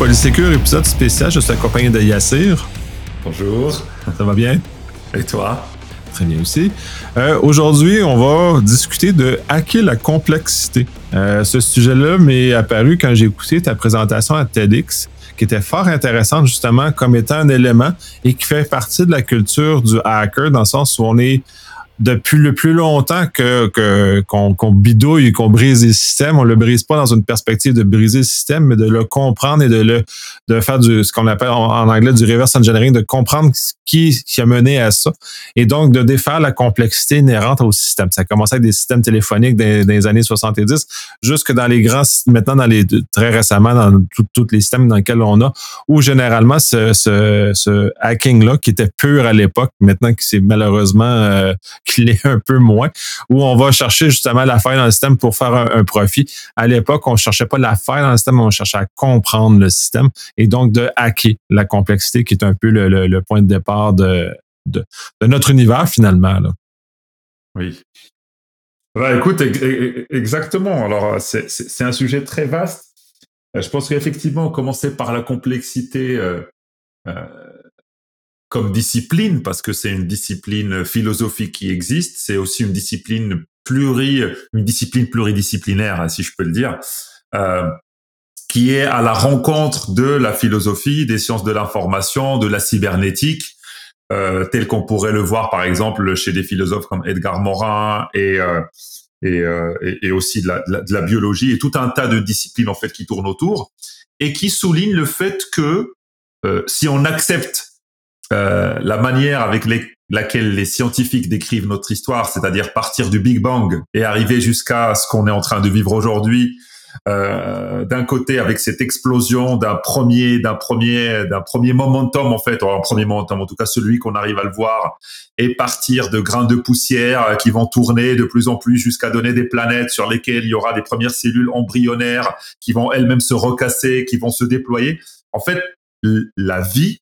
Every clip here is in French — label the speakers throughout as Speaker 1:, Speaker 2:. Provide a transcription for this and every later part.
Speaker 1: Polysécure, épisode spécial. Je suis accompagné de Yassir.
Speaker 2: Bonjour.
Speaker 1: Ça va bien?
Speaker 2: Et toi?
Speaker 1: Très bien aussi. Euh, aujourd'hui, on va discuter de hacker la complexité. Euh, ce sujet-là m'est apparu quand j'ai écouté ta présentation à TEDx, qui était fort intéressante justement comme étant un élément et qui fait partie de la culture du hacker dans le sens où on est depuis le plus longtemps que qu'on bidouille et qu'on brise les systèmes, on le brise pas dans une perspective de briser le système, mais de le comprendre et de le de faire du ce qu'on appelle en, anglais du reverse engineering, de comprendre qui, qui a mené à ça, et donc de défaire la complexité inhérente au système. Ça a commencé avec des systèmes téléphoniques dans, les années 70, jusque dans les grands, maintenant dans les très récemment dans tous les systèmes dans lesquels on a, où généralement ce, ce, ce hacking là qui était pur à l'époque, maintenant qui s'est malheureusement euh, l'est un peu moins, où on va chercher justement la faille dans le système pour faire un, profit. À l'époque, on ne cherchait pas la faille dans le système, on cherchait à comprendre le système et donc de hacker la complexité qui est un peu le, point de départ de, notre univers finalement.
Speaker 2: Oui. Bah, écoute, exactement. Alors, c'est un sujet très vaste. Euh, je pense qu'effectivement, commencer par la complexité, euh, euh, comme discipline, parce que c'est une discipline philosophique qui existe, c'est aussi une discipline pluri, une discipline pluridisciplinaire, si je peux le dire, euh, qui est à la rencontre de la philosophie, des sciences de l'information, de la cybernétique, euh, tel qu'on pourrait le voir par exemple chez des philosophes comme Edgar Morin et euh, euh et, et, aussi de la, de la, biologie et tout un tas de disciplines en fait qui tournent autour et qui soulignent le fait que euh, si on accepte euh, la manière avec laquelle les scientifiques décrivent notre histoire, c'est-à-dire partir du Big Bang et arriver jusqu'à ce qu'on est en train de vivre aujourd'hui, euh, d'un côté avec cette explosion d'un premier, d'un premier, d'un premier momentum en fait, ou un premier momentum, en tout cas celui qu'on arrive à le voir, et partir de grains de poussière qui vont tourner de plus en plus jusqu'à donner des planètes sur lesquelles il y aura des premières cellules embryonnaires qui vont elles-mêmes se recasser, qui vont se déployer. En fait, la vie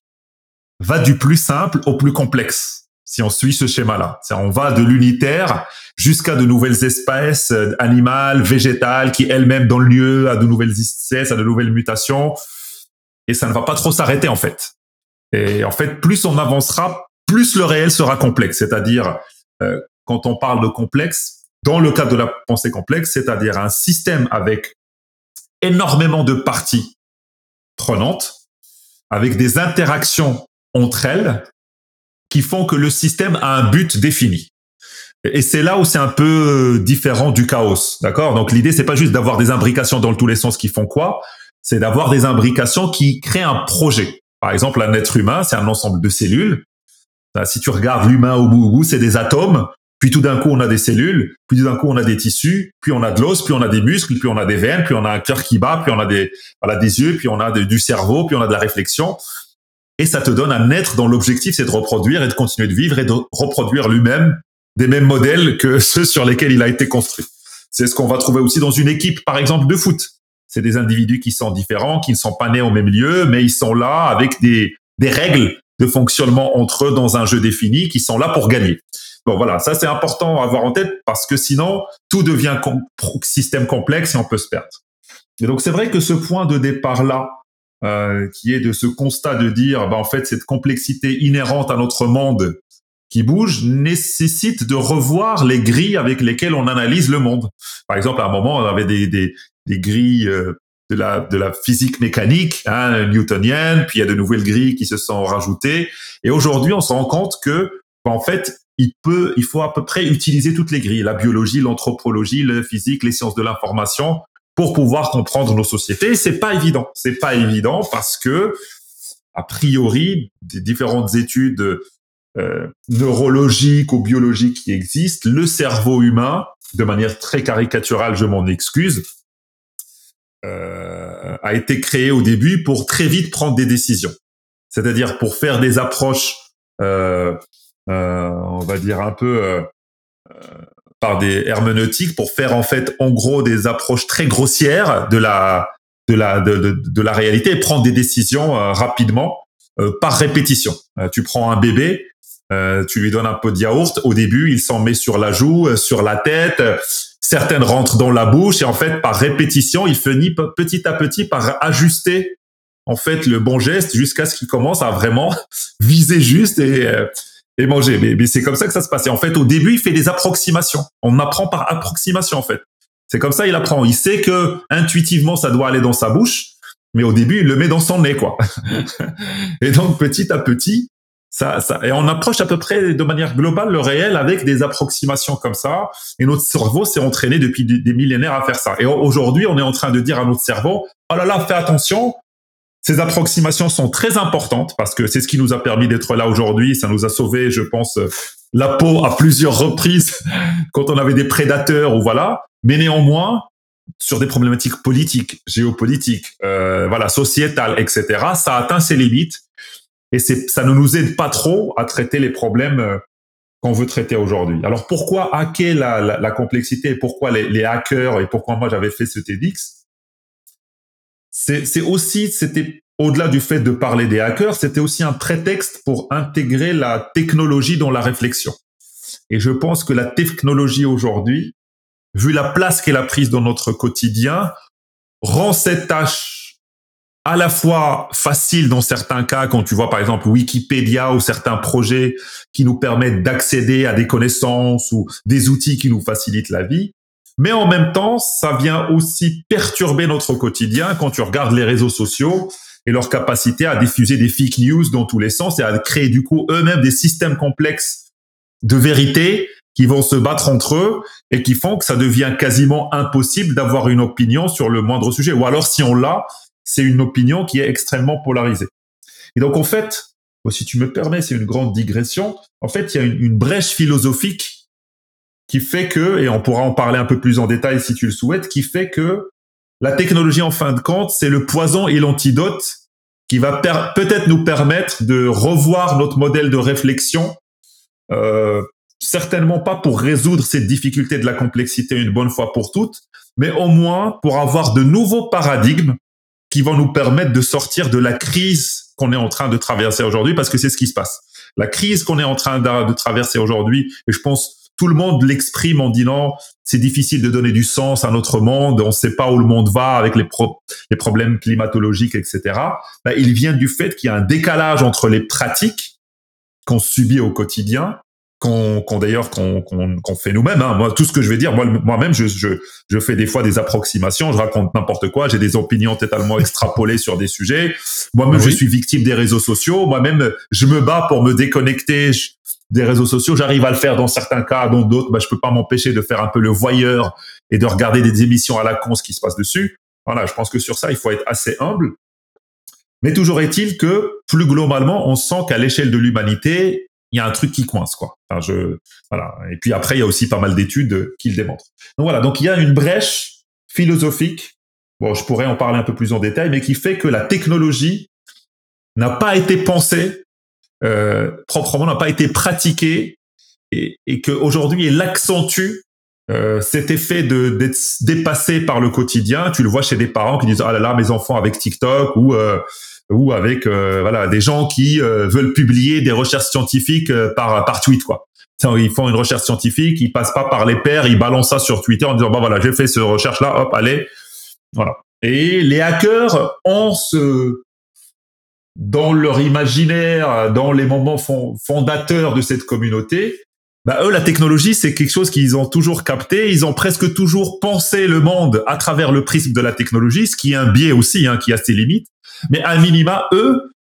Speaker 2: va du plus simple au plus complexe. Si on suit ce schéma-là, on va de l'unitaire jusqu'à de nouvelles espèces euh, animales, végétales, qui elles-mêmes dans le lieu à de nouvelles espèces, à de nouvelles mutations, et ça ne va pas trop s'arrêter en fait. Et en fait, plus on avancera, plus le réel sera complexe. C'est-à-dire, euh, quand on parle de complexe, dans le cadre de la pensée complexe, c'est-à-dire un système avec énormément de parties prenantes, avec des interactions entre elles qui font que le système a un but défini. Et c'est là où c'est un peu euh, différent du chaos, d'accord? Donc l'idée c'est pas juste d'avoir des imbrications dans tous les sens qui font quoi, c'est d'avoir des imbrications qui créent un projet. Par exemple, un être humain, c'est un ensemble de cellules. Si tu regardes l'humain au bout au bout, c'est des atomes. Puis tout d'un coup, on a des cellules. Puis tout d'un coup, on a des tissus. Puis on a de l'os. Puis on a des muscles. Puis on a des veines. Puis on a un cœur qui bat. Puis on a des, voilà, des yeux. Puis on a du cerveau. Puis on a de la réflexion et ça te donne un être dont l'objectif c'est de reproduire et de continuer de vivre et de reproduire lui-même des mêmes modèles que ceux sur lesquels il a été construit. C'est ce qu'on va trouver aussi dans une équipe, par exemple, de foot. C'est des individus qui sont différents, qui ne sont pas nés au même lieu, mais ils sont là avec des, des règles de fonctionnement entre eux dans un jeu défini, qui sont là pour gagner. Bon, voilà, ça c'est important à avoir en tête parce que sinon, tout devient système complexe et on peut se perdre. Et donc c'est vrai que ce point de départ-là, euh, qui est de ce constat de dire, bah, en fait, cette complexité inhérente à notre monde qui bouge nécessite de revoir les grilles avec lesquelles on analyse le monde. Par exemple, à un moment, on avait des, des, des grilles euh, de la, de la physique mécanique hein, newtonienne, puis il y a de nouvelles grilles qui se sont rajoutées. Et aujourd'hui, on se rend compte que, bah, en fait, il peut, il faut à peu près utiliser toutes les grilles, la biologie, l'anthropologie, la physique, les sciences de l'information, pour pouvoir comprendre nos sociétés. C'est pas évident. C'est pas évident parce que, a priori, des différentes études euh, neurologiques ou biologiques qui existent, le cerveau humain, de manière très caricaturale, je m'en excuse, euh, a été créé au début pour très vite prendre des décisions. C'est-à-dire pour faire des approches, euh, on va dire un peu par des herméneutiques pour faire en fait en gros des approches très grossières de la de la de, de, la réalité et prendre des décisions euh, rapidement euh, par répétition. Euh, tu prends un bébé, tu lui donnes un peu de yaourt. Au début, il s'en met sur la joue, sur la tête. Certaines rentrent dans la bouche et en fait par répétition, il finit petit à petit par ajuster en fait le bon geste jusqu'à ce qu'il commence à vraiment viser juste et euh, et manger. Mais, mais c'est comme ça que ça se passe. Et en fait, au début, il fait des approximations. On apprend par approximation, en fait. C'est comme ça, il apprend. Il sait que intuitivement, ça doit aller dans sa bouche, mais au début, il le met dans son nez, quoi. et donc, petit à petit, ça, ça, et on approche à peu près de manière globale le réel avec des approximations comme ça. Et notre cerveau s'est entraîné depuis des millénaires à faire ça. Et aujourd'hui, on est en train de dire à notre cerveau, oh là là, fais attention, ces approximations sont très importantes parce que c'est ce qui nous a permis d'être là aujourd'hui. Ça nous a sauvé, je pense, euh, la peau à plusieurs reprises quand on avait des prédateurs ou voilà. Mais néanmoins, sur des problématiques politiques, géopolitiques, euh, voilà, sociétales, etc., ça atteint ses limites et c'est, ça ne nous aide pas trop à traiter les problèmes euh, qu'on veut traiter aujourd'hui. Alors pourquoi hacker la, la, la complexité? Et pourquoi les, les, hackers? Et pourquoi moi j'avais fait ce TEDx c'est aussi, c'était au-delà du fait de parler des hackers, c'était aussi un prétexte pour intégrer la technologie dans la réflexion. Et je pense que la technologie aujourd'hui, vu la place qu'elle a prise dans notre quotidien, rend cette tâche à la fois facile dans certains cas, quand tu vois par exemple Wikipédia ou certains projets qui nous permettent d'accéder à des connaissances ou des outils qui nous facilitent la vie, mais en même temps, ça vient aussi perturber notre quotidien quand tu regardes les réseaux sociaux et leur capacité à diffuser des fake news dans tous les sens et à créer du coup eux-mêmes des systèmes complexes de vérité qui vont se battre entre eux et qui font que ça devient quasiment impossible d'avoir une opinion sur le moindre sujet. Ou alors si on l'a, c'est une opinion qui est extrêmement polarisée. Et donc en fait, si tu me permets, c'est une grande digression. En fait, il y a une, une brèche philosophique qui fait que, et on pourra en parler un peu plus en détail si tu le souhaites, qui fait que la technologie, en fin de compte, c'est le poison et l'antidote qui va peut-être nous permettre de revoir notre modèle de réflexion, euh, certainement pas pour résoudre cette difficulté de la complexité une bonne fois pour toutes, mais au moins pour avoir de nouveaux paradigmes qui vont nous permettre de sortir de la crise qu'on est en train de traverser aujourd'hui, parce que c'est ce qui se passe. La crise qu'on est en train de, traverser aujourd'hui, et je pense tout le monde l'exprime en disant c'est difficile de donner du sens à notre monde, on ne sait pas où le monde va avec les, problèmes climatologiques, etc. Ben, il vient du fait qu'il y a un décalage entre les pratiques qu'on subit au quotidien, qu'on d'ailleurs qu'on fait nous-mêmes. Hein. Moi, tout ce que je vais dire, moi moi-même, je, je, je fais des fois des approximations, je raconte n'importe quoi, j'ai des opinions totalement extrapolées sur des sujets. Moi-même, je suis victime des réseaux sociaux. Moi-même, je me bats pour me déconnecter des réseaux sociaux. J'arrive à le faire dans certains cas, dans d'autres, bah, je peux pas m'empêcher de faire un peu le voyeur et de regarder des émissions à la con, ce qui se passe dessus. Voilà, je pense que sur ça, il faut être assez humble. Mais toujours est-il que, plus globalement, on sent qu'à l'échelle de l'humanité, il y a un truc qui coince, quoi. Enfin, je, voilà. Et puis après, il y a aussi pas mal d'études qui le démontrent. Donc voilà. Donc il y a une brèche philosophique. Bon, je pourrais en parler un peu plus en détail, mais qui fait que la technologie n'a pas été pensée euh, proprement n'a pas été pratiqué et, et qu'aujourd'hui elle accentue euh, cet effet de d'être dépassé par le quotidien. Tu le vois chez des parents qui disent ah là là mes enfants avec TikTok ou euh, ou avec euh, voilà des gens qui euh, veulent publier des recherches scientifiques par par tweet quoi. Ils font une recherche scientifique, ils passent pas par les pairs, ils balancent ça sur Twitter en disant bah voilà j'ai fait ce recherche là, hop allez voilà. Et les hackers ont ce dans leur imaginaire, dans les moments fondateurs de cette communauté, bah eux, la technologie, c'est quelque chose qu'ils ont toujours capté. Ils ont presque toujours pensé le monde à travers le prisme de la technologie, ce qui est un biais aussi, hein, qui a ses limites. Mais à minima, eux,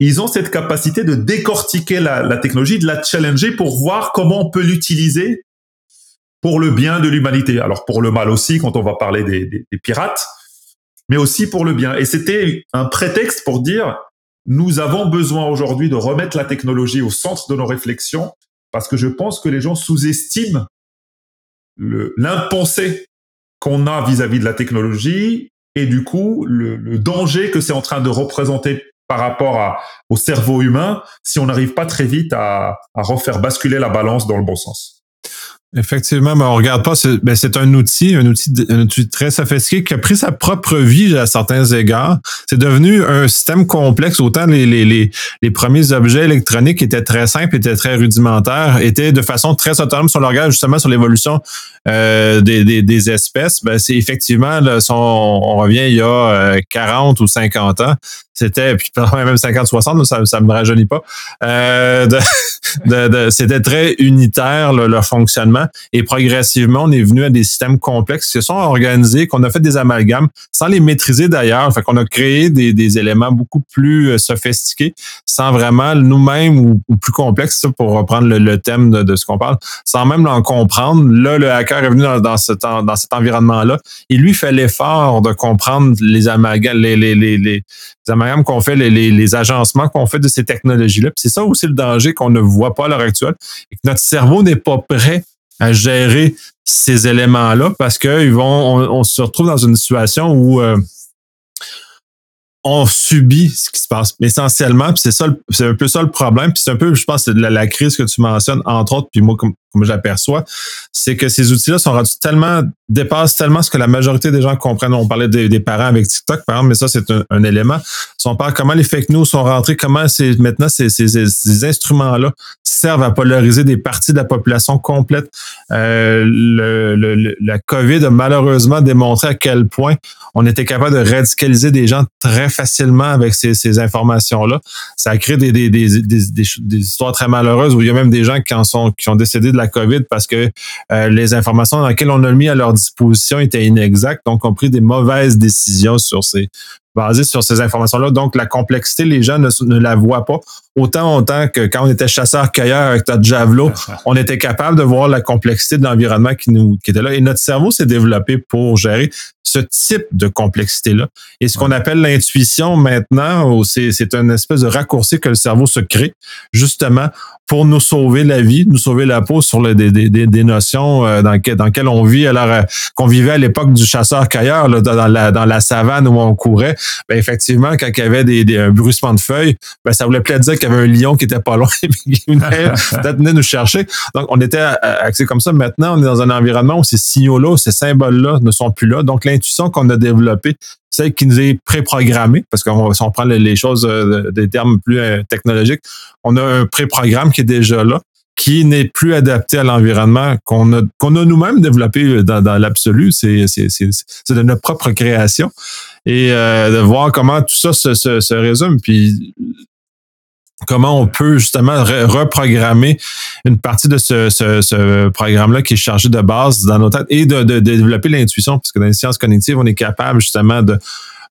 Speaker 2: ils ont cette capacité de décortiquer la, technologie, de la challenger pour voir comment on peut l'utiliser pour le bien de l'humanité. Alors pour le mal aussi, quand on va parler des pirates, mais aussi pour le bien. Et c'était un prétexte pour dire, nous avons besoin aujourd'hui de remettre la technologie au centre de nos réflexions parce que je pense que les gens sous-estiment l'impensé qu'on a vis-à-vis de la technologie et du coup le, danger que c'est en train de représenter par rapport au cerveau humain si on n'arrive pas très vite à refaire basculer la balance dans le bon sens.
Speaker 1: Effectivement, mais on regarde pas. C'est ben un outil, un outil, un outil très sophistiqué qui a pris sa propre vie à certains égards. C'est devenu un système complexe. Autant les, premiers objets électroniques étaient très simples, étaient très rudimentaires, étaient de façon très autonome. Si on regarde justement sur l'évolution euh, des, espèces, ben c'est effectivement, là, on, on, revient il y a 40 euh, ou 50 ans. C'était, puis même 50-60, ça, ça me rajeunit pas. Euh, c'était très unitaire leur fonctionnement et progressivement, on est venu à des systèmes complexes qui se sont organisés, qu'on a fait des amalgames sans les maîtriser d'ailleurs. Fait qu'on a créé des, éléments beaucoup plus euh, sophistiqués sans vraiment nous-mêmes ou, plus complexes, pour reprendre le, thème de, ce qu'on parle, sans même l'en comprendre. Là, le hacker est venu dans, cet, dans cet environnement-là. Il lui fait l'effort de comprendre les amalgames, les, les amalgames qu'on fait, les, les, agencements qu'on fait de ces technologies-là. C'est ça aussi le danger qu'on ne voit pas à l'heure actuelle et que notre cerveau n'est pas prêt à gérer ces éléments-là parce qu'ils vont, on, se retrouve dans une situation où euh, on subit ce qui se passe. Essentiellement, c'est c'est un peu ça le problème. Puis c'est un peu, je pense, la, la, crise que tu mentionnes, entre autres, puis moi, comme, comme j'aperçois, c'est que ces outils-là sont rendus tellement, dépassent tellement ce que la majorité des gens comprennent. On parlait des, parents avec TikTok, par exemple, mais ça, c'est un, élément. Si on parle comment les fake news sont rentrés, comment c'est maintenant ces, instruments-là servent à polariser des parties de la population complète. Euh, la COVID a malheureusement démontré à quel point on était capable de radicaliser des gens très facilement avec ces, informations-là. Ça a créé des, histoires très malheureuses où il y a même des gens qui en sont qui ont décédé de la COVID parce que euh, les informations dans lesquelles on a mis à leur disposition étaient inexactes, donc ont pris des mauvaises décisions sur ces basées sur ces informations-là. Donc, la complexité, les gens ne, ne la voient pas autant autant que quand on était chasseur-cueilleur avec notre javelot, on était capable de voir la complexité de l'environnement qui nous qui était là. Et notre cerveau s'est développé pour gérer ce type de complexité-là. Et ce qu'on appelle l'intuition maintenant, c'est une espèce de raccourci que le cerveau se crée, justement, pour nous sauver la vie, nous sauver la peau sur le, des, des, des notions euh, dans, dans lesquelles on vit, alors euh, qu'on vivait à l'époque du chasseur-cueilleur, dans la, dans la savane où on courait. Ben, effectivement, quand il y avait des, des, un bruissement de feuilles, ben, ça voulait plus dire qu'il y avait un lion qui était pas loin et qui venait, nous chercher. Donc, on était axé comme ça. Maintenant, on est dans un environnement où ces signaux-là, ces symboles-là ne sont plus là. Donc, l'intuition qu'on a développée, celle qui nous est préprogrammée, parce que si on prend les choses euh, des termes plus euh, technologiques, on a un préprogramme qui est déjà là qui n'est plus adapté à l'environnement qu'on a, qu'on a nous-mêmes développé dans, l'absolu. C'est, c'est, c'est, c'est de notre propre création. Et euh, de voir comment tout ça se, se, se résume. Puis comment on peut justement reprogrammer une partie de ce, ce, programme-là qui est chargé de base dans nos têtes et de, de développer l'intuition, parce que dans les sciences cognitives, on est capable justement de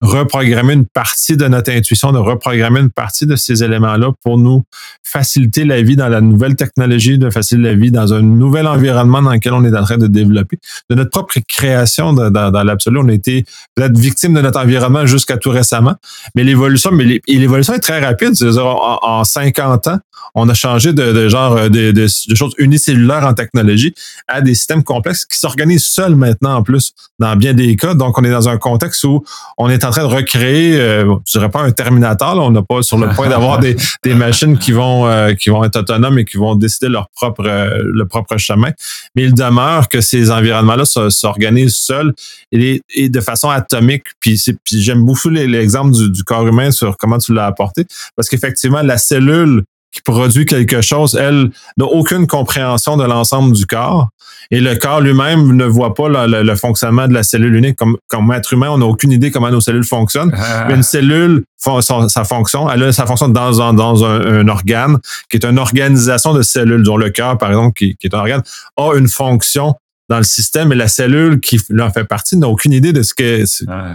Speaker 1: reprogrammer une partie de notre intuition, de reprogrammer une partie de ces éléments-là pour nous faciliter la vie dans la nouvelle technologie, de faciliter la vie dans un nouvel environnement dans lequel on est en train de développer. De notre propre création dans, l'absolu, on a été peut-être victime de notre environnement jusqu'à tout récemment, mais l'évolution, mais l'évolution est très rapide. C'est-à-dire, en 50 ans, on a changé de, de genre euh, de, de, choses unicellulaires en technologie à des systèmes complexes qui s'organisent seuls maintenant en plus dans bien des cas. Donc, on est dans un contexte où on est en train de recréer, euh, je dirais pas un Terminator, là, on n'a pas sur le point d'avoir des, des machines qui vont euh, qui vont être autonomes et qui vont décider leur propre euh, le propre chemin. Mais il demeure que ces environnements-là s'organisent seuls et, et, de façon atomique. Puis, puis j'aime beaucoup l'exemple du, du corps humain sur comment tu l'as apporté, parce qu'effectivement la cellule qui produit quelque chose, elle n'a aucune compréhension de l'ensemble du corps. Et le corps lui-même ne voit pas le, fonctionnement de la cellule unique. Comme, comme être humain, on n'a aucune idée comment nos cellules fonctionnent. Ah. Mais une cellule, sa fonction, elle a sa fonction dans, un, dans un, organe, qui est une organisation de cellules, dont le cœur, par exemple, qui, qui est un organe, a une fonction dans le système et la cellule qui en fait partie n'a aucune idée de ce que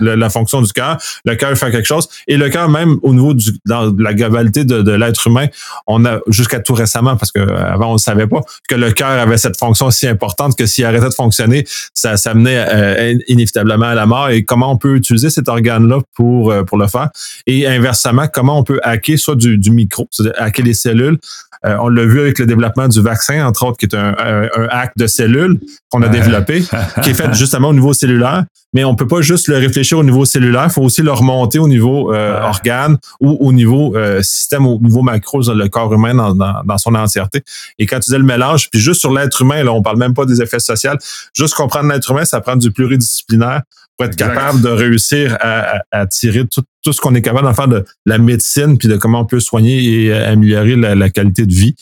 Speaker 1: la, fonction du cœur. Le cœur fait quelque chose et le cœur même au niveau du dans la globalité de, l'être humain, on a jusqu'à tout récemment parce que avant on ne savait pas que le cœur avait cette fonction si importante que s'il arrêtait de fonctionner, ça, ça menait euh, inévitablement à la mort. Et comment on peut utiliser cet organe-là pour euh, pour le faire? Et inversement, comment on peut hacker soit du, du micro, c'est-à-dire hacker les cellules? Euh, on l'a vu avec le développement du vaccin, entre autres, qui est un, un, un hack de cellules qu'on a développé, qui est fait justement au niveau cellulaire. Mais on peut pas juste le réfléchir au niveau cellulaire, il faut aussi le remonter au niveau euh, organe ou au niveau euh, système, au niveau macro, le corps humain dans, dans, son entièreté. Et quand tu dis le mélange, puis juste sur l'être humain, là, on parle même pas des effets sociaux, juste comprendre l'être humain, ça prend du pluridisciplinaire pour être capable de réussir à, à, tirer tout, tout ce qu'on est capable d'en faire de la médecine, puis de comment on peut soigner et améliorer la, la qualité de vie.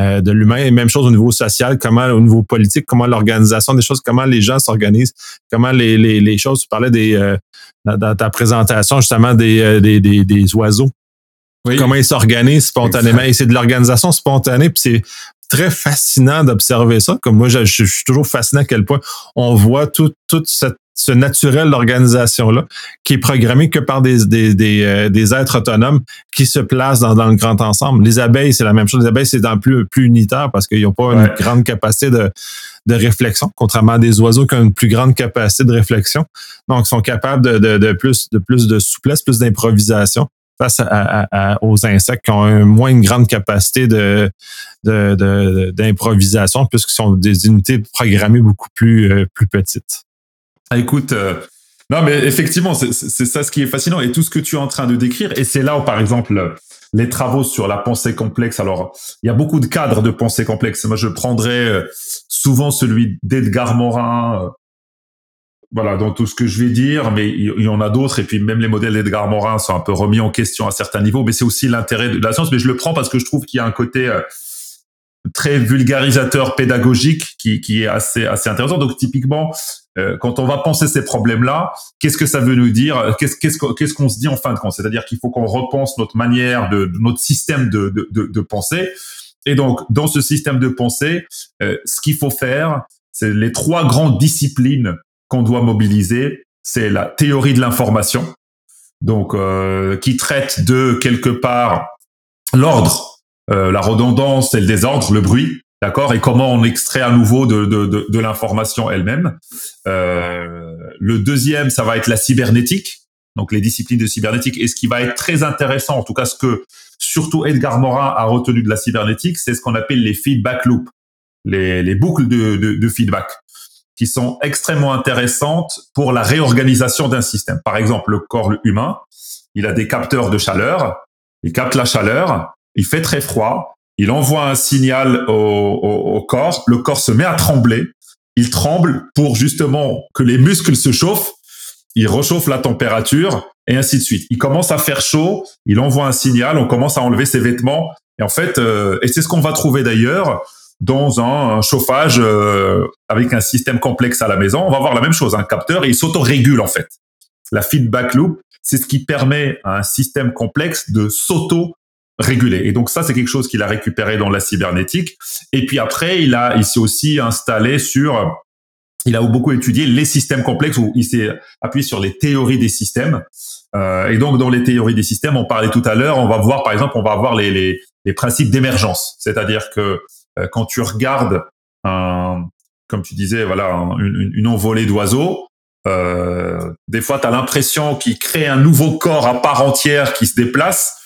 Speaker 1: Euh, de l'humain. Et même chose au niveau social, comment au niveau politique, comment l'organisation des choses, comment les gens s'organisent, comment les, les, les, choses. Tu parlais des euh, dans, ta présentation justement des, euh, des, des, des oiseaux. Comment ils s'organisent spontanément. Et c'est de l'organisation spontanée, puis c'est très fascinant d'observer ça. Comme moi, je, je, suis toujours fasciné à quel point on voit tout, toute cette ce naturel d'organisation-là, qui est programmé que par des, des, des, euh, des, êtres autonomes qui se placent dans, dans, le grand ensemble. Les abeilles, c'est la même chose. Les abeilles, c'est dans plus, plus unitaire parce qu'ils n'ont pas une grande capacité de, de réflexion, contrairement à des oiseaux qui ont une plus grande capacité de réflexion. Donc, ils sont capables de, de, de plus, de plus de souplesse, plus d'improvisation face à, aux insectes qui ont moins une grande capacité de, d'improvisation puisqu'ils sont des unités programmées beaucoup plus, euh, plus petites.
Speaker 2: Ah, écoute, euh, non, mais effectivement, c'est ça ce qui est fascinant et tout ce que tu es en train de décrire. Et c'est là où, par exemple, les travaux sur la pensée complexe. Alors, il y a beaucoup de cadres de pensée complexe. Moi, je prendrais euh, souvent celui d'Edgar Morin. Euh, voilà, dans tout ce que je vais dire, mais il y en a d'autres. Et puis même les modèles d'Edgar Morin sont un peu remis en question à certains niveaux. Mais c'est aussi l'intérêt de la science. Mais je le prends parce que je trouve qu'il y a un côté très vulgarisateur pédagogique qui, est assez intéressant. Donc typiquement, euh, quand on va penser ces problèmes-là, qu'est-ce que ça veut nous dire? Qu'est-ce qu'est-ce qu'est-ce qu'on se dit en fin de compte? C'est-à-dire qu'il faut qu'on repense notre manière de, notre système de, de, de, de, pensée. Et donc dans ce système de pensée, euh, ce qu'il faut faire, c'est les trois grandes disciplines qu'on doit mobiliser. C'est la théorie de l'information, donc euh, qui traite de quelque part l'ordre euh, la redondance et le désordre, le bruit, d'accord, et comment on extrait à nouveau de, de, de, l'information elle-même. Euh, le deuxième, ça va être la cybernétique, donc les disciplines de cybernétique. Et ce qui va être très intéressant, en tout cas ce que surtout Edgar Morin a retenu de la cybernétique, c'est ce qu'on appelle les feedback loops, les, les boucles de, de feedback qui sont extrêmement intéressantes pour la réorganisation d'un système. Par exemple, le corps humain, il a des capteurs de chaleur, il capte la chaleur, il fait très froid, il envoie un signal au, au, au, corps, le corps se met à trembler, il tremble pour justement que les muscles se chauffent, il réchauffe la température et ainsi de suite. Il commence à faire chaud, il envoie un signal, on commence à enlever ses vêtements. Et en fait, euh, et c'est ce qu'on va trouver d'ailleurs dans un, chauffage euh, avec un système complexe à la maison, on va voir la même chose, un capteur et il s'auto-régule en fait. La feedback loop, c'est ce qui permet à un système complexe de s'auto régulé. Et donc ça, c'est quelque chose qu'il a récupéré dans la cybernétique. Et puis après, il a, il s'est aussi installé sur, il a beaucoup étudié les systèmes complexes où il s'est appuyé sur les théories des systèmes. Euh, et donc dans les théories des systèmes, on parlait tout à l'heure, on va voir par exemple, on va voir les, les, les principes d'émergence. C'est-à-dire que euh, quand tu regardes un, comme tu disais, voilà, une, une envolée d'oiseaux, euh, des fois, tu as l'impression qu'il crée un nouveau corps à part entière qui se déplace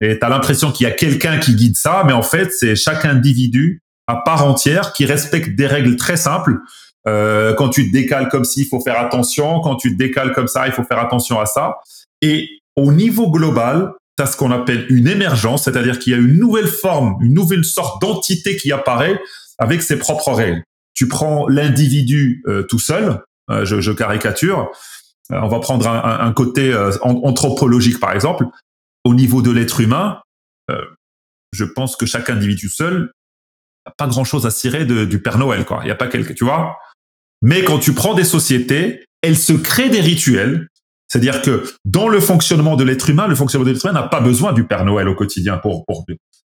Speaker 2: et tu as l'impression qu'il y a quelqu'un qui guide ça, mais en fait, c'est chaque individu à part entière qui respecte des règles très simples. Euh, quand tu te décales comme ci, il faut faire attention. Quand tu te décales comme ça, il faut faire attention à ça. Et au niveau global, tu as ce qu'on appelle une émergence, c'est-à-dire qu'il y a une nouvelle forme, une nouvelle sorte d'entité qui apparaît avec ses propres règles. Tu prends l'individu euh, tout seul, euh, je, je, caricature, euh, on va prendre un, un côté anthropologique par exemple au niveau de l'être humain, euh, je pense que chaque individu seul n'a pas grand-chose à cirer du Père Noël, quoi. Il n'y a pas quelque, tu vois. Mais quand tu prends des sociétés, elles se créent des rituels. C'est-à-dire que dans le fonctionnement de l'être humain, le fonctionnement de l'être humain n'a pas besoin du Père Noël au quotidien pour, pour.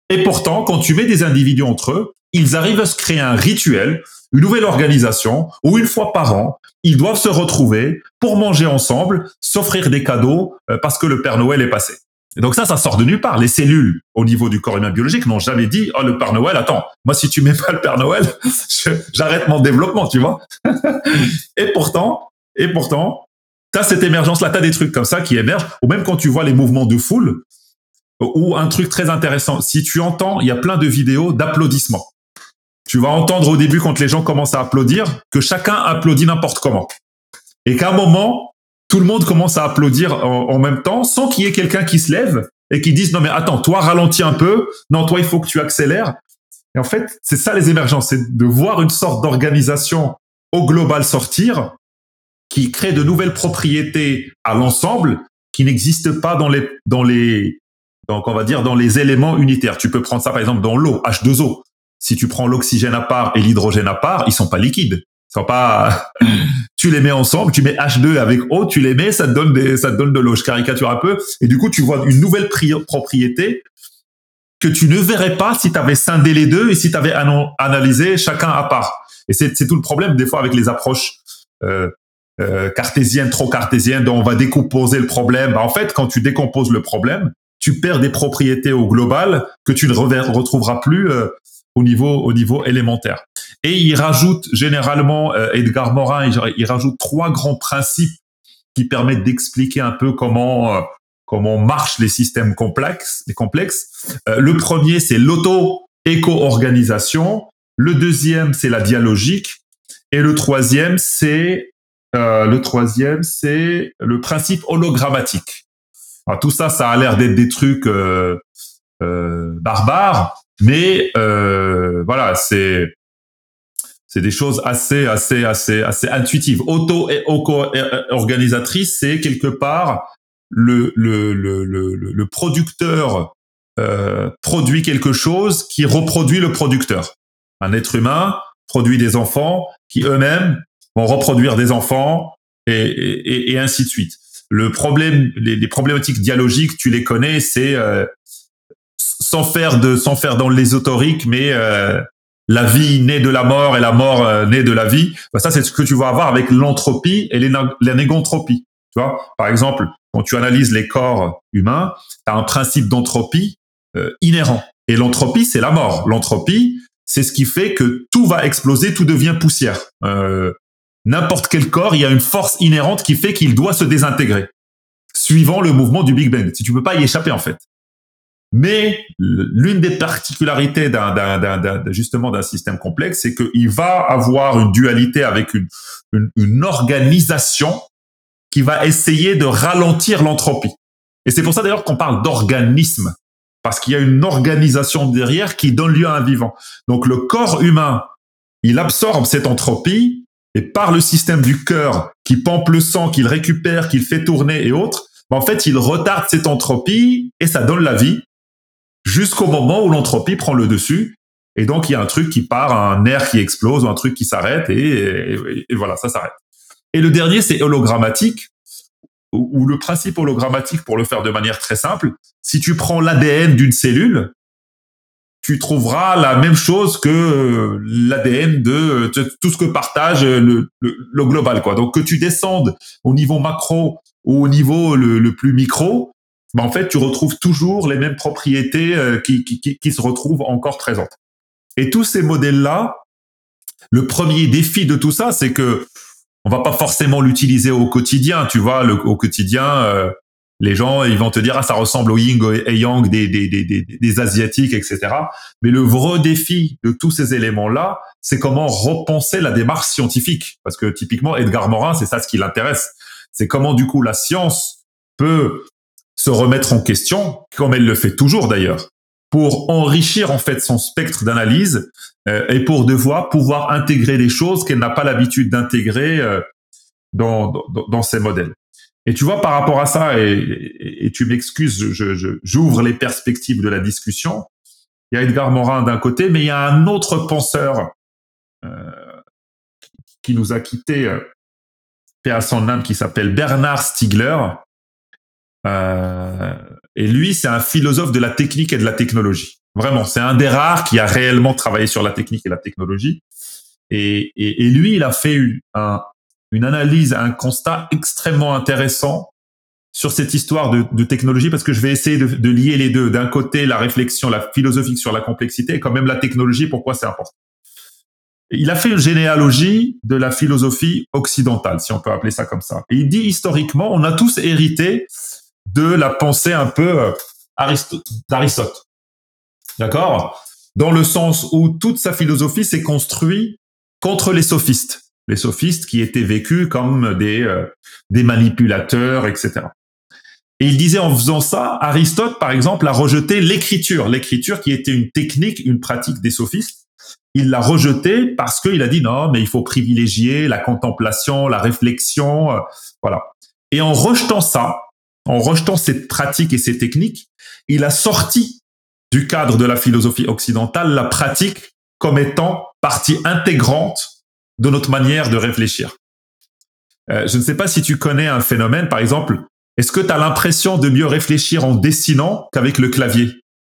Speaker 2: Et pourtant, quand tu mets des individus entre eux, ils arrivent à se créer un rituel, une nouvelle organisation, où une fois par an, ils doivent se retrouver pour manger ensemble, s'offrir des cadeaux euh, parce que le Père Noël est passé. Et donc ça, ça sort de nulle part. Les cellules au niveau du corps humain biologique n'ont jamais dit oh le Père Noël, attends, moi si tu mets pas le Père Noël, j'arrête mon développement, tu vois. et pourtant, et pourtant, t'as cette émergence-là, t'as des trucs comme ça qui émergent. Ou même quand tu vois les mouvements de foule, ou un truc très intéressant, si tu entends, il y a plein de vidéos d'applaudissements. tu vas entendre au début quand les gens commencent à applaudir que chacun applaudit n'importe comment. Et qu'à un moment, tout le monde commence à applaudir en, même temps sans qu'il y ait quelqu'un qui se lève et qui dise non mais attends, toi ralentis un peu, non toi il faut que tu accélères. Et en fait, c'est ça les émergences, c'est de voir une sorte d'organisation au global sortir qui crée de nouvelles propriétés à l'ensemble qui n'existent pas dans les dans les donc on va dire dans les éléments unitaires. Tu peux prendre ça par exemple dans l'eau, H2O. Si tu prends l'oxygène à part et l'hydrogène à part, ils sont pas liquides. Sont pas tu les mets ensemble, tu mets H2 avec O, tu les mets, ça te donne des ça te donne de l'eau. Je caricature un peu et du coup tu vois une nouvelle propriété que tu ne verrais pas si tu avais scindé les deux et si tu avais analysé chacun à part. Et c'est tout le problème des fois avec les approches euh, euh, cartésiennes, trop cartésiennes, dont on va décomposer le problème. Bah, en fait, quand tu décomposes le problème, tu perds des propriétés au global que tu ne retrouveras plus euh, au niveau au niveau élémentaire. Et il rajoute généralement euh, Edgar Morin, il, rajoute trois grands principes qui permettent d'expliquer un peu comment euh, comment marchent les systèmes complexes. Les complexes. Euh, le premier, c'est l'auto-éco-organisation. Le deuxième, c'est la dialogique. Et le troisième, c'est euh, le troisième, c'est le principe hologrammatique. Alors, tout ça, ça a l'air d'être des trucs euh, euh, barbares, mais voilà, c'est c'est des choses assez assez assez assez intuitives. Auto et organisatrice, c'est quelque part le, le, le, le, le producteur euh, produit quelque chose qui reproduit le producteur. Un être humain produit des enfants qui eux-mêmes vont reproduire des enfants et, et, et, ainsi de suite. Le problème, les, les problématiques dialogiques, tu les connais, c'est euh, sans faire de, sans faire dans l'ésotorique, mais euh, la vie naît de la mort et la mort euh, naît de la vie. Bah, ça, c'est ce que tu vas avoir avec l'entropie et la négantropie. Tu vois, par exemple, quand tu analyses les corps humains, tu as un principe d'entropie euh, inhérent. Et l'entropie, c'est la mort. L'entropie, c'est ce qui fait que tout va exploser, tout devient poussière. Euh, N'importe quel corps, il y a une force inhérente qui fait qu'il doit se désintégrer, suivant le mouvement du Big Bang. Si tu peux pas y échapper, en fait. Mais l'une des particularités d'un, justement d'un système complexe, c'est qu'il va avoir une dualité avec une, une, une organisation qui va essayer de ralentir l'entropie. Et c'est pour ça d'ailleurs qu'on parle d'organisme, parce qu'il y a une organisation derrière qui donne lieu à un vivant. Donc le corps humain, il absorbe cette entropie, et par le système du cœur qui pompe le sang, qu'il récupère, qu'il fait tourner et autres, ben, en fait, il retarde cette entropie et ça donne la vie jusqu'au moment où l'entropie prend le dessus. Et donc, il y a un truc qui part, un nerf qui explose, ou un truc qui s'arrête, et, voilà, ça s'arrête. Et le dernier, c'est hologrammatique, ou le principe hologrammatique, pour le faire de manière très simple, si tu prends l'ADN d'une cellule, tu trouveras la même chose que euh, l'ADN de, tout ce que partage le, le, global. quoi. Donc que tu descendes au niveau macro ou au niveau le, plus micro, ben en fait, tu retrouves toujours les mêmes propriétés euh, qui, qui, qui, se retrouvent encore présentes. Et tous ces modèles-là, le premier défi de tout ça, c'est que on va pas forcément l'utiliser au quotidien, tu vois, le, au quotidien, euh, les gens ils vont te dire ah ça ressemble au yin et yang des, des, des, des, des asiatiques, etc. Mais le vrai défi de tous ces éléments là, c'est comment repenser la démarche scientifique, parce que typiquement Edgar Morin, c'est ça ce qui l'intéresse, c'est comment du coup la science peut se remettre en question, comme elle le fait toujours d'ailleurs, pour enrichir en fait son spectre d'analyse euh, et pour devoir pouvoir intégrer des choses qu'elle n'a pas l'habitude d'intégrer euh, dans, dans, dans, ces modèles. Et tu vois, par rapport à ça, et, et, tu m'excuses, je, j'ouvre les perspectives de la discussion. Il y a Edgar Morin d'un côté, mais il y a un autre penseur euh, qui nous a quittés, euh, paix à son qui s'appelle Bernard Stiegler. Euh, et lui, c'est un philosophe de la technique et de la technologie. Vraiment, c'est un des rares qui a réellement travaillé sur la technique et la technologie. Et, lui, il a fait une, un, une analyse, un constat extrêmement intéressant sur cette histoire de, technologie parce que je vais essayer de, de lier les deux. D'un côté, la réflexion, la philosophique sur la complexité et quand même la technologie, pourquoi c'est important. Il a fait une généalogie de la philosophie occidentale, si on peut appeler ça comme ça. Et il dit historiquement, on a tous hérité de la pensée un peu euh, d'Aristote. D'accord? Dans le sens où toute sa philosophie s'est construite contre les sophistes. Les sophistes qui étaient vécus comme des, euh, des manipulateurs, etc. Et il disait en faisant ça, Aristote, par exemple, a rejeté l'écriture. L'écriture qui était une technique, une pratique des sophistes. Il l'a rejeté parce qu'il a dit non, mais il faut privilégier la contemplation, la réflexion, euh, voilà. Et en rejetant ça, en rejetant cette pratique et ces techniques, il a sorti du cadre de la philosophie occidentale la pratique comme étant partie intégrante de notre manière de réfléchir. Euh, je ne sais pas si tu connais un phénomène, par exemple, est-ce que tu as l'impression de mieux réfléchir en dessinant qu'avec le clavier?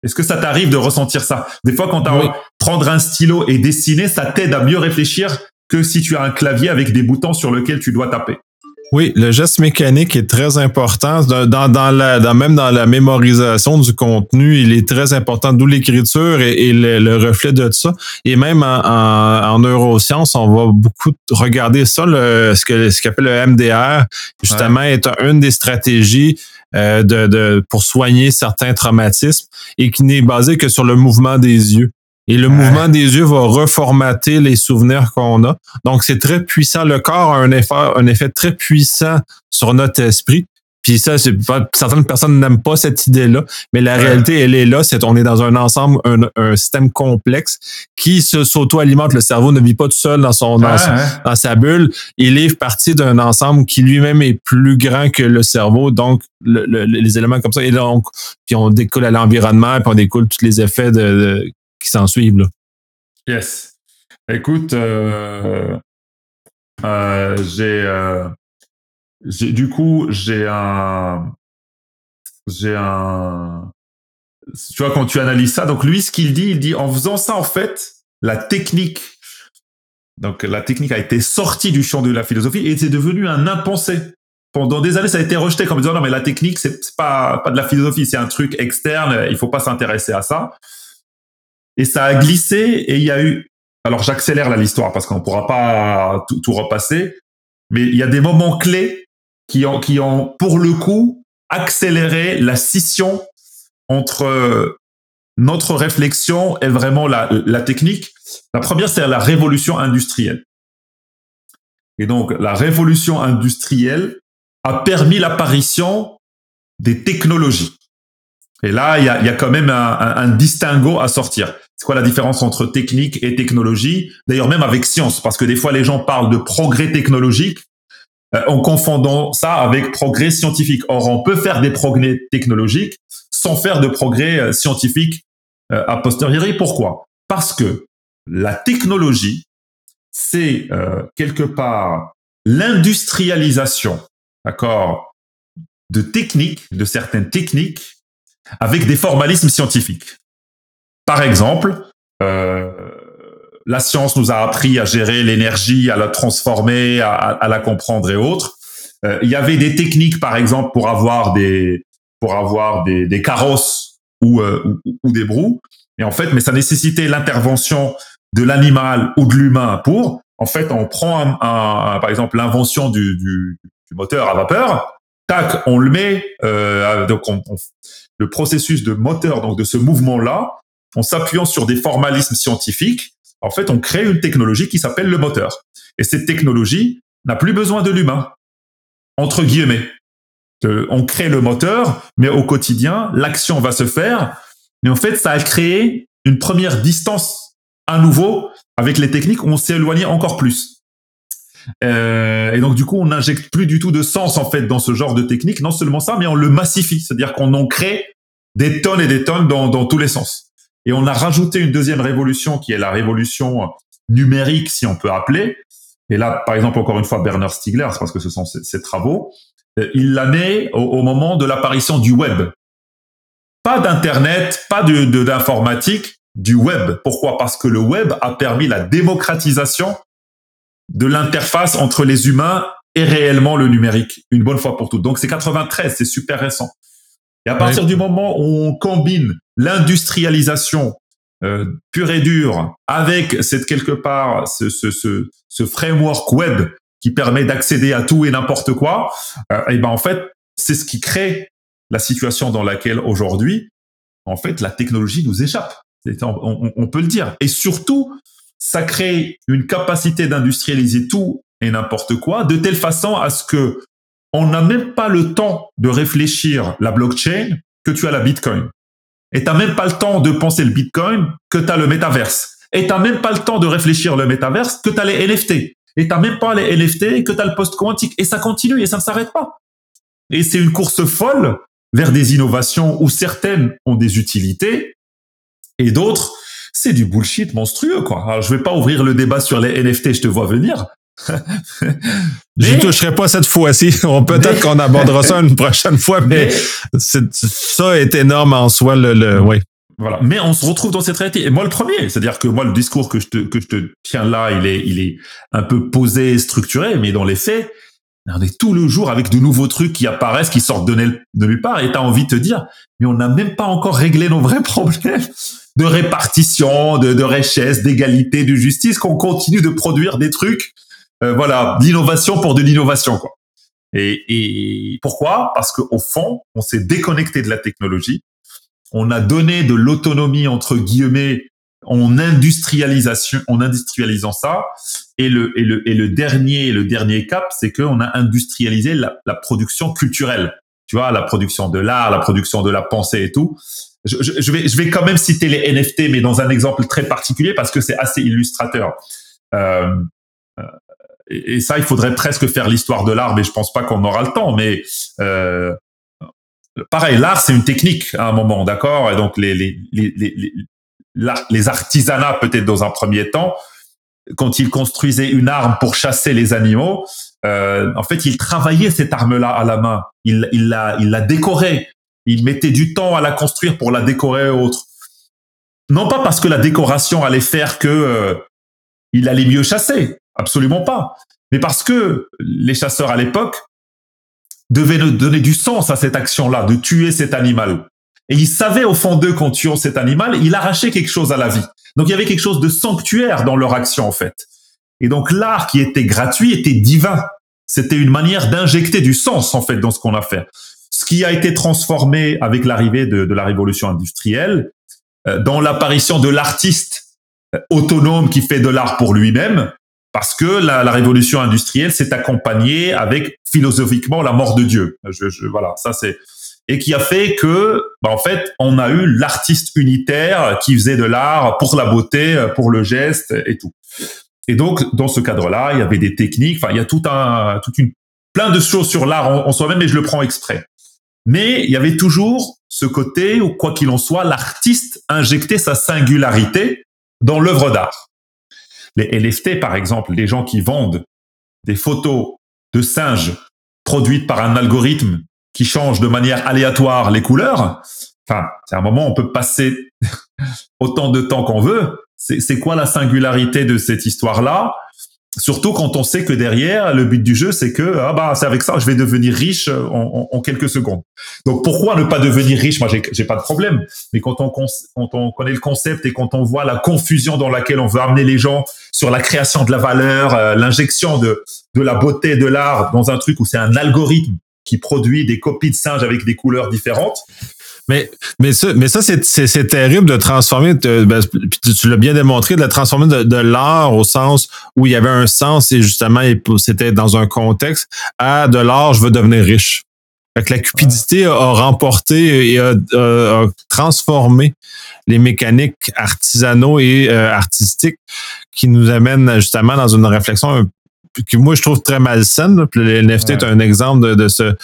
Speaker 2: Est-ce que ça t'arrive de ressentir ça? Des fois, quand tu oui. prendre un stylo et dessiner, ça t'aide à mieux réfléchir que si tu as un clavier avec des boutons sur lesquels tu dois taper.
Speaker 1: Oui, le geste mécanique est très important. Dans, dans, la, dans, même dans la mémorisation du contenu, il est très important, d'où l'écriture et, et le, le, reflet de ça. Et même en, en, en, neurosciences, on va beaucoup regarder ça, le, ce que ce qu'appelle le MDR, justement, ouais. est une des stratégies euh, de, de, pour soigner certains traumatismes et qui n'est basé que sur le mouvement des yeux. Et le ouais. mouvement des yeux va reformater les souvenirs qu'on a. Donc, c'est très puissant. Le corps a un effet, un effet très puissant sur notre esprit. Puis ça, certaines personnes n'aiment pas cette idée-là, mais la ouais. réalité, elle est là. C'est on est dans un ensemble, un, un système complexe qui se s'auto-alimente. Le cerveau ne vit pas tout seul dans son, dans, son, dans sa bulle. Il est partie d'un ensemble qui lui-même est plus grand que le cerveau. Donc, le, le, les éléments comme ça. Et donc, puis on découle à l'environnement, puis on découle tous les effets de, de qui s'en suivent. Là.
Speaker 2: Yes. Écoute, euh, euh, j'ai, euh, du coup, j'ai un, j'ai un, tu vois, quand tu analyses ça, donc lui, ce qu'il dit, il dit, en faisant ça, en fait, la technique, donc la technique a été sortie du champ de la philosophie et c'est devenu un impensé. Pendant des années, ça a été rejeté comme disant non mais la technique c'est pas pas de la philosophie, c'est un truc externe, il faut pas s'intéresser à ça et ça a glissé et il y a eu. Alors j'accélère là l'histoire parce qu'on pourra pas tout, repasser, mais il y a des moments clés qui ont qui ont pour le coup accéléré la scission entre notre réflexion et vraiment la, technique. La première, c'est la révolution industrielle. Et donc, la révolution industrielle a permis l'apparition des technologies. Et là, il y a, quand même un distinguo à sortir. C'est quoi la différence entre technique et technologie? D'ailleurs, même avec science, parce que des fois, les gens parlent de progrès technologique euh, en confondant ça avec progrès scientifique. Or, on peut faire des progrès technologiques sans faire de progrès euh, scientifiques euh, a posteriori. Pourquoi? Parce que la technologie, c'est euh, quelque part l'industrialisation, d'accord, de techniques, de certaines techniques, avec des formalismes scientifiques. Par exemple, euh, la science nous a appris à gérer l'énergie, à la transformer, à, à, la comprendre et autres. Euh, il y avait des techniques, par exemple, pour avoir des pour avoir des, des carrosses ou, euh, ou, des brous. Et en fait, mais ça nécessitait l'intervention de l'animal ou de l'humain pour. En fait, on prend un, un, par exemple l'invention du, du, du, moteur à vapeur. Tac, on le met. Euh, donc, on, on, le processus de moteur, donc de ce mouvement-là, en s'appuyant sur des formalismes scientifiques, en fait, on crée une technologie qui s'appelle le moteur. Et cette technologie n'a plus besoin de l'humain, entre guillemets. On crée le moteur, mais au quotidien, l'action va se faire. Mais en fait, ça a créé une première distance à nouveau avec les techniques où on s'est éloigné encore plus. Euh, et donc du coup, on n'injecte plus du tout de sens en fait dans ce genre de technique. Non seulement ça, mais on le massifie, c'est-à-dire qu'on en crée des tonnes et des tonnes dans, dans tous les sens. Et on a rajouté une deuxième révolution qui est la révolution numérique, si on peut appeler. Et là, par exemple, encore une fois, Bernard Stiegler, c'est parce que ce sont ses, ses travaux, euh, il l'a né au, au, moment de l'apparition du web. Pas d'Internet, pas d'informatique, du web. Pourquoi? Parce que le web a permis la démocratisation de l'interface entre les humains et réellement le numérique, une bonne fois pour toutes. Donc c'est 93, c'est super récent. Et à partir oui. du moment où on combine l'industrialisation euh, pure et dure avec cette quelque part ce, ce, ce, ce framework web qui permet d'accéder à tout et n'importe quoi, euh, et ben en fait c'est ce qui crée la situation dans laquelle aujourd'hui en fait la technologie nous échappe. On, peut le dire. Et surtout, ça crée une capacité d'industrialiser tout et n'importe quoi de telle façon à ce que on n'a même pas le temps de réfléchir la blockchain que tu as la Bitcoin. Et tu n'as même pas le temps de penser le Bitcoin que tu as le métaverse. Et tu n'as même pas le temps de réfléchir le métaverse que tu as les NFT. Et tu n'as même pas les NFT que tu as le post-quantique. Et ça continue et ça ne s'arrête pas. Et c'est une course folle vers des innovations où certaines ont des utilités et d'autres, c'est du bullshit monstrueux, quoi. Alors, je vais pas ouvrir le débat sur les NFT, je te vois venir.
Speaker 1: je ne toucherai pas cette fois-ci. Peut-être qu'on abordera ça une prochaine fois, mais, ça est énorme en soi, le, le oui.
Speaker 2: Voilà. Mais on se retrouve dans cette réalité. Et moi, le premier, c'est-à-dire que moi, le discours que je te, que je te tiens là, il est, il est un peu posé, structuré, mais dans les faits, on est tout le jour avec de nouveaux trucs qui apparaissent, qui sortent de, de nulle part, et t'as envie de te dire, mais on n'a même pas encore réglé nos vrais problèmes de répartition, de, de richesse, d'égalité, de justice, qu'on continue de produire des trucs, euh, voilà, d'innovation pour de l'innovation, quoi. Et, et pourquoi? Parce qu'au fond, on s'est déconnecté de la technologie, on a donné de l'autonomie entre guillemets en industrialisation, en industrialisant ça. Et le, et le, et le dernier, le dernier cap, c'est qu'on a industrialisé la, la, production culturelle. Tu vois, la production de l'art, la production de la pensée et tout. Je, je, vais, je vais quand même citer les NFT, mais dans un exemple très particulier parce que c'est assez illustrateur. Euh, et, ça, il faudrait presque faire l'histoire de l'art, mais je pense pas qu'on aura le temps. Mais euh, pareil, l'art, c'est une technique à un moment, d'accord? Et donc les, les, les, les, les artisanats peut-être dans un premier temps, quand ils construisaient une arme pour chasser les animaux, euh, en fait, ils travaillaient cette arme-là à la main. Ils il la, il la décoraient. Ils mettaient du temps à la construire pour la décorer autre. Non pas parce que la décoration allait faire que euh, il allait mieux chasser, absolument pas, mais parce que les chasseurs à l'époque devaient donner du sens à cette action-là, de tuer cet animal. Et ils savaient au fond d'eux qu'en tuant cet animal, il arrachait quelque chose à la vie. Donc il y avait quelque chose de sanctuaire dans leur action en fait. Et donc l'art qui était gratuit était divin. C'était une manière d'injecter du sens en fait dans ce qu'on a fait. Ce qui a été transformé avec l'arrivée de, la révolution industrielle, euh, dans l'apparition de l'artiste euh, autonome qui fait de l'art pour lui-même, parce que la, la révolution industrielle s'est accompagnée avec philosophiquement la mort de Dieu. Je, je, voilà, ça c'est et qui a fait que, bah, en fait, on a eu l'artiste unitaire qui faisait de l'art pour la beauté, pour le geste et tout. Et donc, dans ce cadre-là, il y avait des techniques. Enfin, il y a tout un, toute une, plein de choses sur l'art en, soi-même, et je le prends exprès. Mais il y avait toujours ce côté où, quoi qu'il en soit, l'artiste injectait sa singularité dans l'œuvre d'art. Les LFT, par exemple, les gens qui vendent des photos de singes produites par un algorithme qui change de manière aléatoire les couleurs, enfin, c'est un moment, on peut passer autant de temps qu'on veut. C'est quoi la singularité de cette histoire-là? Surtout quand on sait que derrière, le but du jeu, c'est que ah bah c'est avec ça, je vais devenir riche en, en, quelques secondes. Donc pourquoi ne pas devenir riche? Moi, j'ai pas de problème. Mais quand on quand on connaît le concept et quand on voit la confusion dans laquelle on veut amener les gens sur la création de la valeur, euh, l'injection de de la beauté, de l'art dans un truc où c'est un algorithme qui produit des copies de singes avec des couleurs différentes.
Speaker 1: Mais, mais ça, mais ça c'est terrible de transformer, ben, tu, l'as bien démontré, de la transformer de, l'art au sens où il y avait un sens et justement c'était dans un contexte à de l'art, je veux devenir riche. Fait la cupidité a, remporté et a, transformé les mécaniques artisanaux et euh, artistiques qui nous amènent justement dans une réflexion que moi je trouve très malsaine. Puis le NFT est un exemple de, ce,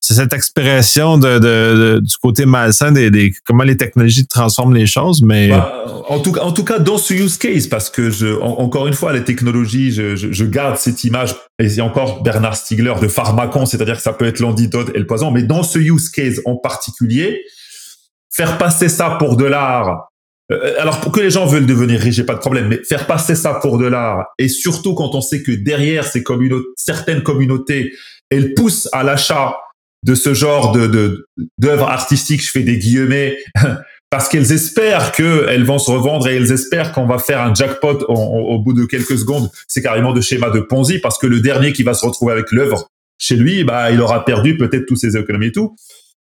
Speaker 1: cette expression de, du côté malsain des, comment les technologies transforment les choses. Mais
Speaker 2: bah, en tout en tout cas dans ce use case, parce que je, encore une fois, les technologies, je, je, garde cette image. Et a encore Bernard Stiegler de pharmacon, c'est-à-dire que ça peut être l'antidote et le poison. Mais dans ce use case en particulier, faire passer ça pour de l'art alors pour que les gens veulent devenir riches, j'ai pas de problème, mais faire passer ça pour de l'art, et surtout quand on sait que derrière ces communautés, certaines communautés, elles poussent à l'achat de ce genre de d'œuvres artistiques, je fais des guillemets, parce qu'elles espèrent qu'elles vont se revendre et elles espèrent qu'on va faire un jackpot au bout de quelques secondes. C'est carrément de schéma de Ponzi, parce que le dernier qui va se retrouver avec l'œuvre chez lui, bah il aura perdu peut-être tous ses économies et tout.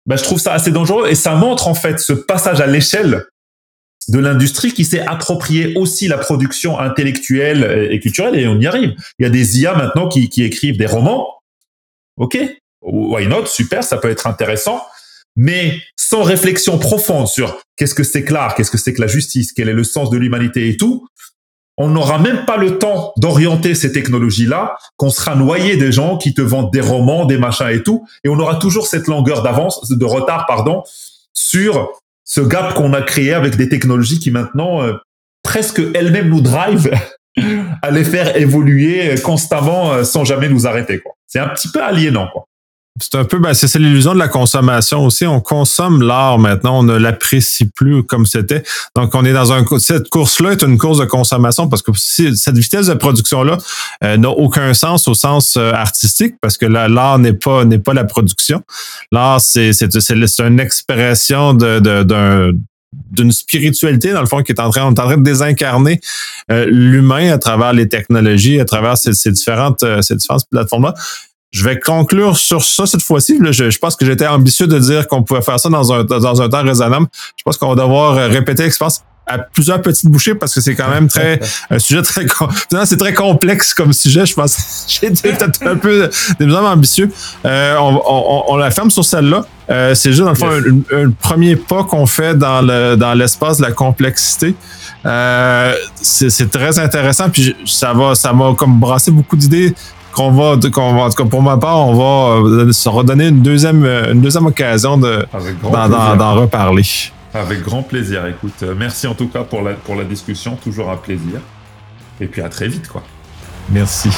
Speaker 2: Bah, je trouve ça assez dangereux et ça montre en fait ce passage à l'échelle de l'industrie qui s'est approprié aussi la production intellectuelle et culturelle et on y arrive. Il y a des IA maintenant qui, qui écrivent des romans. Ok, why not? Super, ça peut être intéressant. Mais sans réflexion profonde sur qu'est-ce que c'est que l'art, qu'est-ce que c'est que la justice, quel est le sens de l'humanité et tout, on n'aura même pas le temps d'orienter ces technologies-là, qu'on sera noyé des gens qui te vendent des romans, des machins et tout, et on aura toujours cette longueur d'avance, de retard, pardon, sur ce gap qu'on a créé avec des technologies qui maintenant euh, presque elles-mêmes nous drive à les faire évoluer constamment euh, sans jamais nous arrêter. C'est un petit peu aliénant. Quoi.
Speaker 1: C'est un peu, ben, c'est l'illusion de la consommation aussi. On consomme l'art maintenant, on ne l'apprécie plus comme c'était. Donc, on est dans un cette course-là est une course de consommation parce que cette vitesse de production-là euh, n'a aucun sens au sens euh, artistique parce que l'art n'est pas n'est pas la production. L'art, c'est c'est une expression de, d'un d'une spiritualité dans le fond qui est en train, on est en train de désincarner euh, l'humain à travers les technologies, à travers ces, différentes ces différentes plateformes là. Je vais conclure sur ça cette fois-ci. Je, je, pense que j'étais ambitieux de dire qu'on pouvait faire ça dans un, dans un temps raisonnable. Je pense qu'on va devoir euh, répéter l'expérience à plusieurs petites bouchées parce que c'est quand même très un sujet très c'est très complexe comme sujet je pense. J'ai été peut-être un peu des ambitieux. Euh, on, on, on, la ferme sur celle-là. Euh, c'est juste dans le fond un, premier pas qu'on fait dans le dans l'espace de la complexité. Euh, c'est très intéressant puis ça va ça m'a comme brassé beaucoup d'idées qu'on va, qu'on va, en tout cas pour ma part, on va euh, se redonner une deuxième, euh, une deuxième occasion de, d'en, reparler.
Speaker 2: Avec grand plaisir. Écoute, euh, merci en tout cas pour la, pour la discussion, toujours un plaisir. Et puis à très vite, quoi.
Speaker 1: Merci.